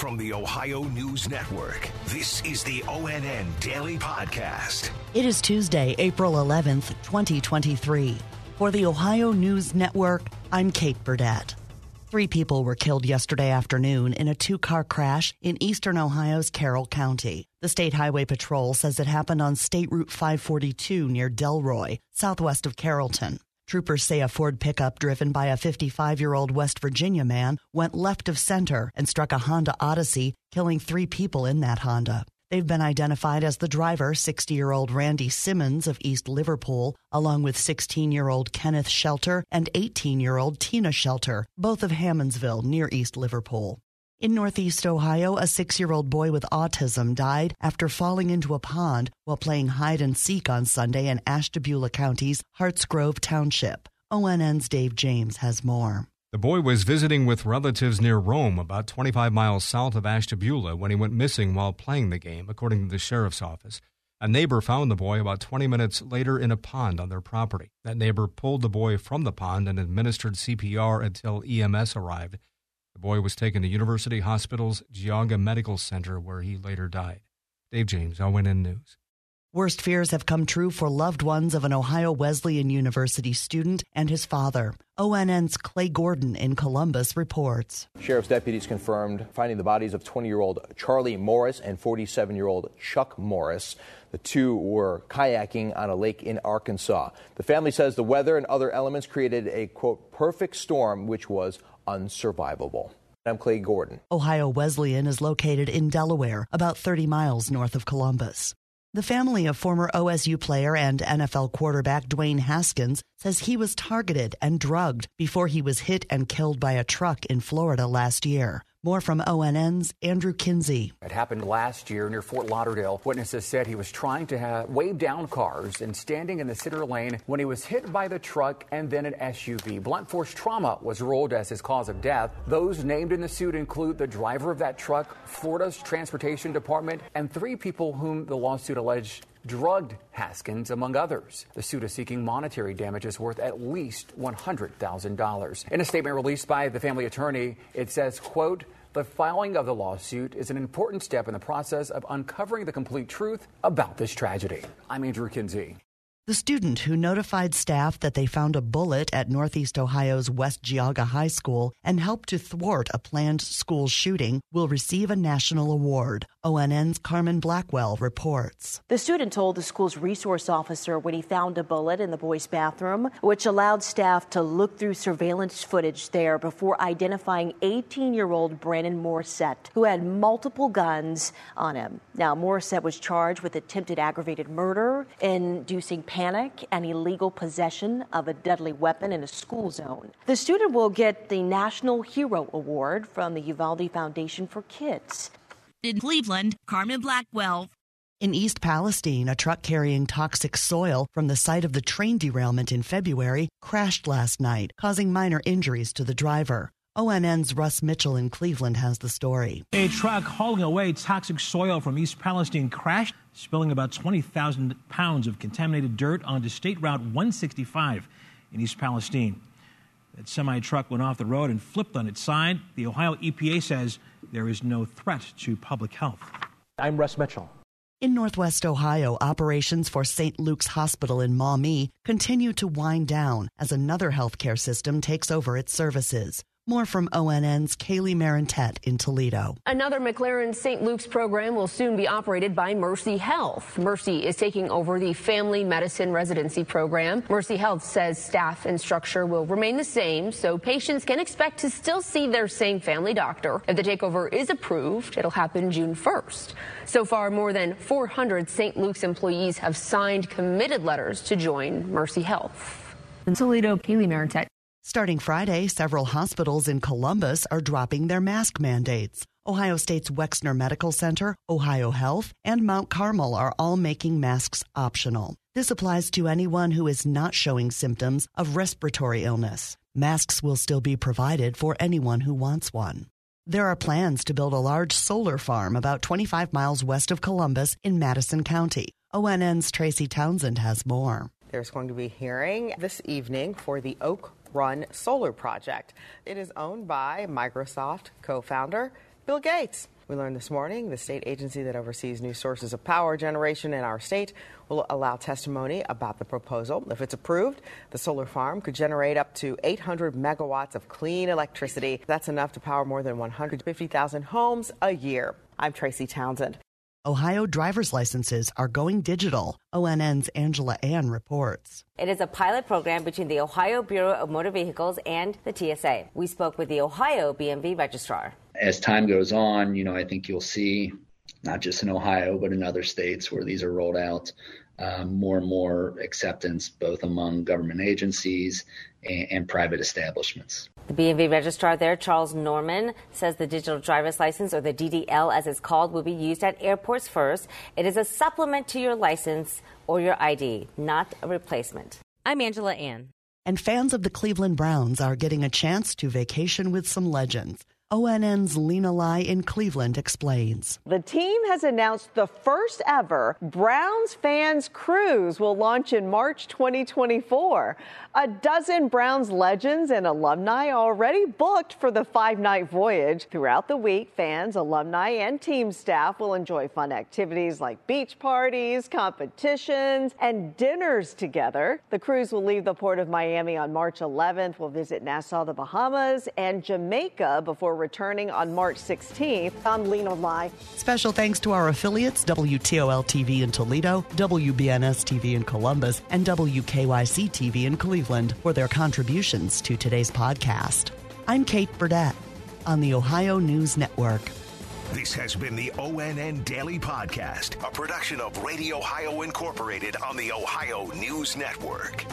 From the Ohio News Network, this is the ONN Daily Podcast. It is Tuesday, April 11th, 2023. For the Ohio News Network, I'm Kate Burdett. Three people were killed yesterday afternoon in a two car crash in eastern Ohio's Carroll County. The State Highway Patrol says it happened on State Route 542 near Delroy, southwest of Carrollton. Troopers say a Ford pickup driven by a 55 year old West Virginia man went left of center and struck a Honda Odyssey, killing three people in that Honda. They've been identified as the driver, 60 year old Randy Simmons of East Liverpool, along with 16 year old Kenneth Shelter and 18 year old Tina Shelter, both of Hammondsville near East Liverpool. In Northeast Ohio, a six year old boy with autism died after falling into a pond while playing hide and seek on Sunday in Ashtabula County's Hartsgrove Township. ONN's Dave James has more. The boy was visiting with relatives near Rome, about 25 miles south of Ashtabula, when he went missing while playing the game, according to the sheriff's office. A neighbor found the boy about 20 minutes later in a pond on their property. That neighbor pulled the boy from the pond and administered CPR until EMS arrived. The boy was taken to University Hospital's Geauga Medical Center, where he later died. Dave James, ONN News. Worst fears have come true for loved ones of an Ohio Wesleyan University student and his father. ONN's Clay Gordon in Columbus reports. Sheriff's deputies confirmed finding the bodies of 20 year old Charlie Morris and 47 year old Chuck Morris. The two were kayaking on a lake in Arkansas. The family says the weather and other elements created a, quote, perfect storm, which was unsurvivable. I'm Clay Gordon. Ohio Wesleyan is located in Delaware, about 30 miles north of Columbus. The family of former OSU player and NFL quarterback Dwayne Haskins says he was targeted and drugged before he was hit and killed by a truck in Florida last year. More from ONN's Andrew Kinsey. It happened last year near Fort Lauderdale. Witnesses said he was trying to have, wave down cars and standing in the center lane when he was hit by the truck and then an SUV. Blunt force trauma was ruled as his cause of death. Those named in the suit include the driver of that truck, Florida's Transportation Department, and three people whom the lawsuit alleged drugged Haskins, among others. The suit is seeking monetary damages worth at least $100,000. In a statement released by the family attorney, it says, quote, the filing of the lawsuit is an important step in the process of uncovering the complete truth about this tragedy. I'm Andrew Kinsey. The student who notified staff that they found a bullet at Northeast Ohio's West Geauga High School and helped to thwart a planned school shooting will receive a national award. ONN's Carmen Blackwell reports. The student told the school's resource officer when he found a bullet in the boys' bathroom, which allowed staff to look through surveillance footage there before identifying 18 year old Brandon Morissette, who had multiple guns on him. Now, Morissette was charged with attempted aggravated murder, inducing panic, and illegal possession of a deadly weapon in a school zone. The student will get the National Hero Award from the Uvalde Foundation for Kids. In Cleveland, Carmen Blackwell. In East Palestine, a truck carrying toxic soil from the site of the train derailment in February crashed last night, causing minor injuries to the driver. ONN's Russ Mitchell in Cleveland has the story. A truck hauling away toxic soil from East Palestine crashed, spilling about 20,000 pounds of contaminated dirt onto State Route 165 in East Palestine. That semi truck went off the road and flipped on its side. The Ohio EPA says there is no threat to public health. I'm Russ Mitchell. In Northwest Ohio, operations for St. Luke's Hospital in Maumee continue to wind down as another healthcare system takes over its services. More from ONN's Kaylee Marintet in Toledo. Another McLaren St. Luke's program will soon be operated by Mercy Health. Mercy is taking over the family medicine residency program. Mercy Health says staff and structure will remain the same, so patients can expect to still see their same family doctor. If the takeover is approved, it'll happen June 1st. So far, more than 400 St. Luke's employees have signed committed letters to join Mercy Health. In Toledo, Kaylee Marintet. Starting Friday, several hospitals in Columbus are dropping their mask mandates. Ohio State's Wexner Medical Center, Ohio Health, and Mount Carmel are all making masks optional. This applies to anyone who is not showing symptoms of respiratory illness. Masks will still be provided for anyone who wants one. There are plans to build a large solar farm about 25 miles west of Columbus in Madison County. ONN's Tracy Townsend has more. There's going to be a hearing this evening for the Oak Run Solar Project. It is owned by Microsoft co founder Bill Gates. We learned this morning the state agency that oversees new sources of power generation in our state will allow testimony about the proposal. If it's approved, the solar farm could generate up to 800 megawatts of clean electricity. That's enough to power more than 150,000 homes a year. I'm Tracy Townsend. Ohio driver's licenses are going digital. ONN's Angela An reports. It is a pilot program between the Ohio Bureau of Motor Vehicles and the TSA. We spoke with the Ohio BMV registrar. As time goes on, you know, I think you'll see not just in Ohio, but in other states where these are rolled out, um, more and more acceptance both among government agencies and, and private establishments. The BMV registrar there, Charles Norman, says the digital driver's license, or the DDL as it's called, will be used at airports first. It is a supplement to your license or your ID, not a replacement. I'm Angela An. And fans of the Cleveland Browns are getting a chance to vacation with some legends. ONN's Lena Lai in Cleveland explains. The team has announced the first ever Browns fans cruise will launch in March 2024. A dozen Browns legends and alumni already booked for the five night voyage. Throughout the week, fans, alumni, and team staff will enjoy fun activities like beach parties, competitions, and dinners together. The cruise will leave the port of Miami on March 11th. We'll visit Nassau, the Bahamas, and Jamaica before returning on March 16th. I'm Lena Lai. Special thanks to our affiliates WTOL TV in Toledo, WBNS TV in Columbus, and WKYC TV in Cleveland for their contributions to today's podcast. I'm Kate Burdett on the Ohio News Network. This has been the ONN Daily Podcast, a production of Radio Ohio Incorporated on the Ohio News Network.